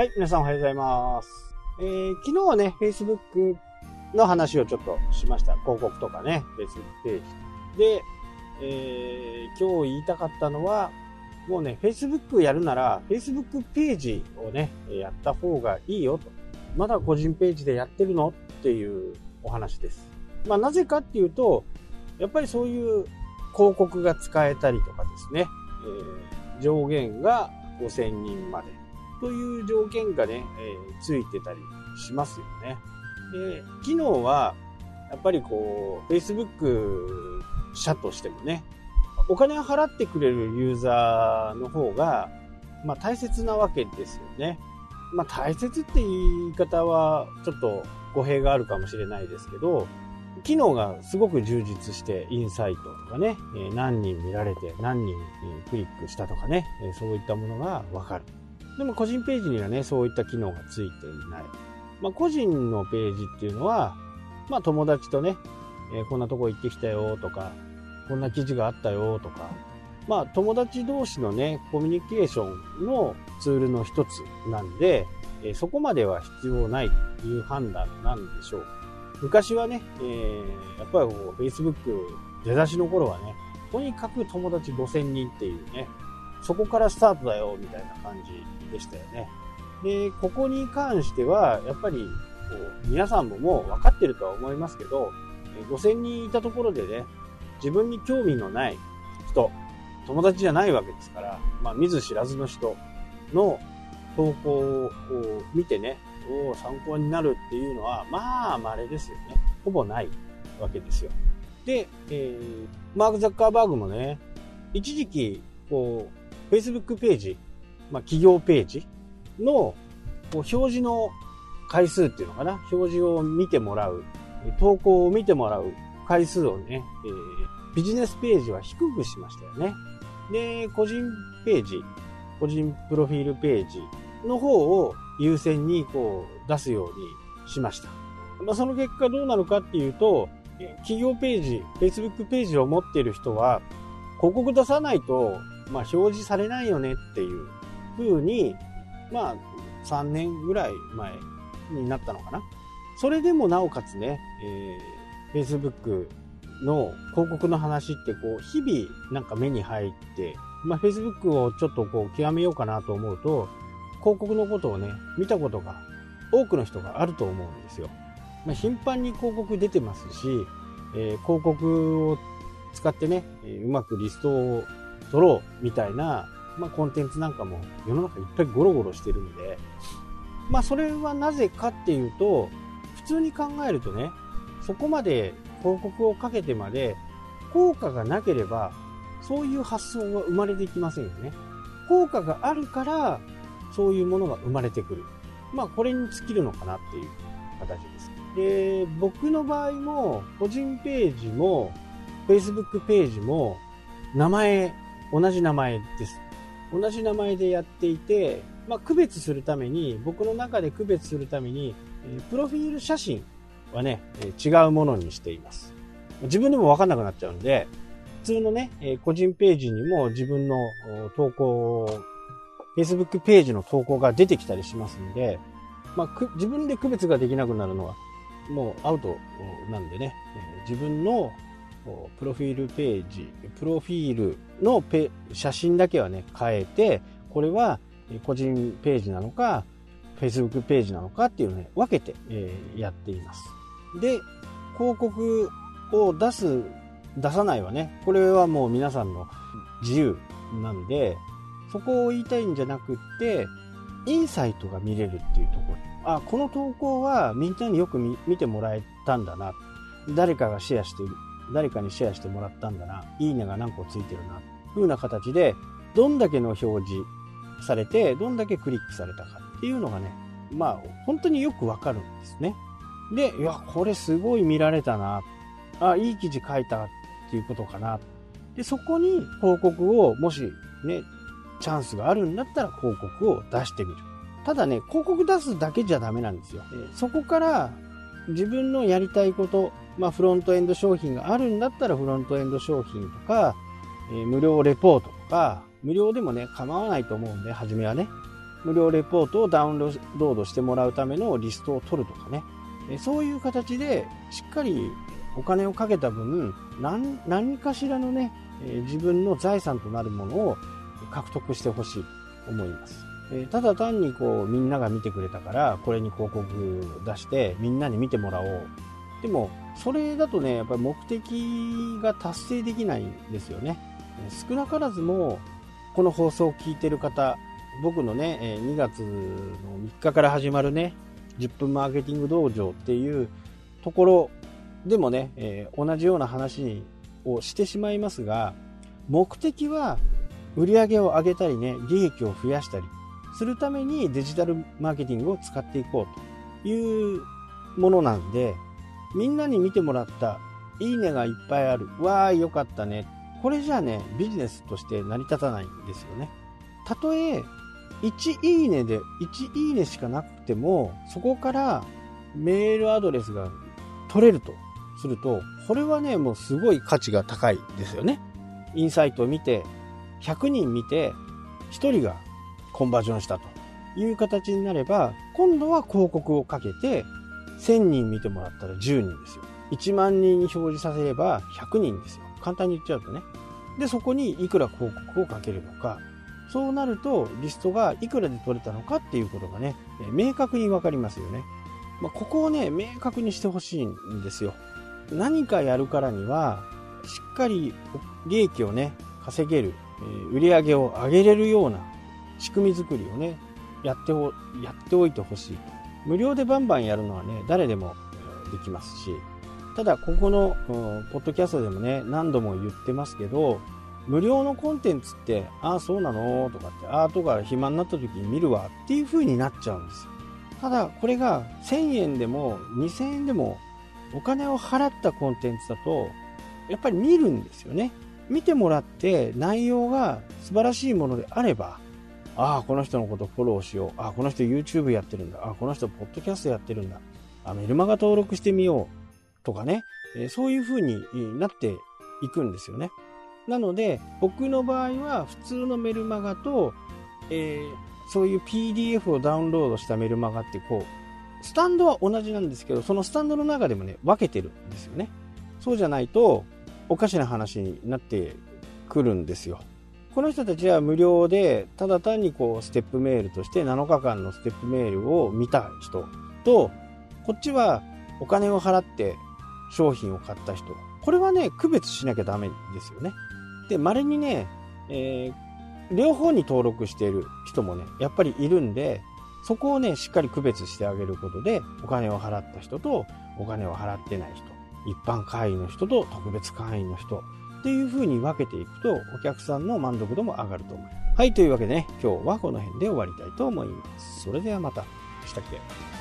はい、皆さんおはようございます。えー、昨日はね、Facebook の話をちょっとしました。広告とかね、Facebook ページ。で、えー、今日言いたかったのは、もうね、Facebook やるなら、Facebook ページをね、やった方がいいよと。まだ個人ページでやってるのっていうお話です。まあ、なぜかっていうと、やっぱりそういう広告が使えたりとかですね、えー、上限が5000人までという条件がね、えー、ついてたりしますよね。で、昨日は、やっぱりこう、Facebook 社としてもね、お金を払ってくれるユーザーの方が、まあ大切なわけですよね。まあ大切って言い方はちょっと語弊があるかもしれないですけど、機能がすごく充実して、インサイトとかね、何人見られて何人クリックしたとかね、そういったものがわかる。でも個人ページにはね、そういった機能がついていない。まあ個人のページっていうのは、まあ友達とね、えこんなとこ行ってきたよとか、こんな記事があったよとか、まあ友達同士のね、コミュニケーションのツールの一つなんで、えそこまでは必要ないという判断なんでしょう。昔はね、えー、やっぱりこう Facebook 出だしの頃はね、とにかく友達5000人っていうね、そこからスタートだよみたいな感じでしたよね。で、ここに関しては、やっぱりこう皆さんももう分かってるとは思いますけど、5000人いたところでね、自分に興味のない人、友達じゃないわけですから、まあ、見ず知らずの人の投稿を見てね、お参考になるっていうのは、まあ、稀ですよね。ほぼないわけですよ。で、えー、マーク・ザッカーバーグもね、一時期、こう、Facebook ページ、まあ、企業ページの、こう、表示の回数っていうのかな？表示を見てもらう、投稿を見てもらう回数をね、えー、ビジネスページは低くしましたよね。で、個人ページ、個人プロフィールページの方を優先にこう出すようにしました。まあ、その結果どうなるかっていうと、企業ページ、Facebook ページを持っている人は、広告出さないと、まあ、表示されないよねっていう風に、まあ、3年ぐらい前になったのかな。それでもなおかつね、えー、Facebook の広告の話ってこう、日々なんか目に入って、まあ、Facebook をちょっとこう、極めようかなと思うと、広告のことをね、見たことが多くの人があると思うんですよ。まあ、頻繁に広告出てますし、えー、広告を使ってね、うまくリストを取ろうみたいな、まあ、コンテンツなんかも世の中いっぱいゴロゴロしてるんで、まあ、それはなぜかっていうと、普通に考えるとね、そこまで広告をかけてまで効果がなければ、そういう発想は生まれてきませんよね。効果があるから、そういうものが生まれてくる。まあ、これに尽きるのかなっていう形です。で、僕の場合も、個人ページも、Facebook ページも、名前、同じ名前です。同じ名前でやっていて、まあ、区別するために、僕の中で区別するために、プロフィール写真はね、違うものにしています。自分でもわかんなくなっちゃうんで、普通のね、個人ページにも自分の投稿 Facebook ページの投稿が出てきたりしますんで、まあ、自分で区別ができなくなるのはもうアウトなんでね、自分のプロフィールページ、プロフィールのペ写真だけはね、変えて、これは個人ページなのか、Facebook ページなのかっていうのをね、分けてやっています。で、広告を出す、出さないはね、これはもう皆さんの自由なんで、そこを言いたいんじゃなくって、インサイトが見れるっていうところ。あ、この投稿はみんなによく見てもらえたんだな。誰かがシェアしている。誰かにシェアしてもらったんだな。いいねが何個ついてるな。風な形で、どんだけの表示されて、どんだけクリックされたかっていうのがね、まあ、本当によくわかるんですね。で、いや、これすごい見られたな。あ、いい記事書いたっていうことかな。で、そこに広告を、もしね、チャンスがあるんだったら広告を出してみる。ただね、広告出すだけじゃダメなんですよ。そこから自分のやりたいこと、まあフロントエンド商品があるんだったらフロントエンド商品とか、えー、無料レポートとか、無料でもね、構わないと思うんで、初めはね。無料レポートをダウンロードしてもらうためのリストを取るとかね、そういう形でしっかりお金をかけた分何何かしらのね自分の財産となるものを獲得してほしいと思います。ただ単にこうみんなが見てくれたからこれに広告出してみんなに見てもらおうでもそれだとねやっぱり目的が達成できないんですよね。少なからずもこの放送を聞いてる方僕のね2月の3日から始まるね10分マーケティング道場っていうところでもね、えー、同じような話をしてしまいますが目的は売り上げを上げたりね利益を増やしたりするためにデジタルマーケティングを使っていこうというものなんでみんなに見てもらったいいねがいっぱいある。わーよかったね。これじゃねビジネスとして成り立たないんですよね。たとえ1いいねで1いいねしかなくてもそこからメールアドレスが取れるとするとこれはねもうすごい価値が高いですよね。インサイトを見て100人見て1人がコンバージョンしたという形になれば今度は広告をかけて1000人見てもらったら10人ですよ。1万人に表示させれば100人ですよ。簡単に言っちゃうとね。でそこにいくら広告をかけるのか。そうなるとリストがいくらで取れたのかっていうことがね明確に分かりますよね、まあ、ここをね明確にしてほしいんですよ。何かやるからにはしっかり利益をね稼げる売り上げを上げれるような仕組み作りをねやっておやっておいてほしい無料でバンバンやるのはね誰でもできますしただここの、ポッドキャストでもね何度も言ってますけど無料のコンテンツってああそうなの？とかってああとか暇になった時に見るわっていう風になっちゃうんですよ。ただこれが1000円でも2000円でもお金を払ったコンテンツだとやっぱり見るんですよね。見てもらって内容が素晴らしいものであればああこの人のことフォローしよう。ああこの人 YouTube やってるんだ。ああこの人ポッドキャストやってるんだ。あメルマガ登録してみよう。とかね、えそういう風になっていくんですよね。なので僕の場合は普通のメルマガと、えー、そういう PDF をダウンロードしたメルマガってこうスタンドは同じなんですけどそのスタンドの中でもね分けてるんですよね。そうじゃないとおかしな話になってくるんですよ。この人たちは無料でただ単にこうステップメールとして7日間のステップメールを見た人とこっちはお金を払って商品を買った人。これはね区別しなきゃダメですよね。で稀にね、えー、両方に登録している人もねやっぱりいるんでそこをねしっかり区別してあげることでお金を払った人とお金を払ってない人一般会員の人と特別会員の人っていう風に分けていくとお客さんの満足度も上がると思います。はい、というわけでね、今日はこの辺で終わりたいと思います。それではまた。したっけ？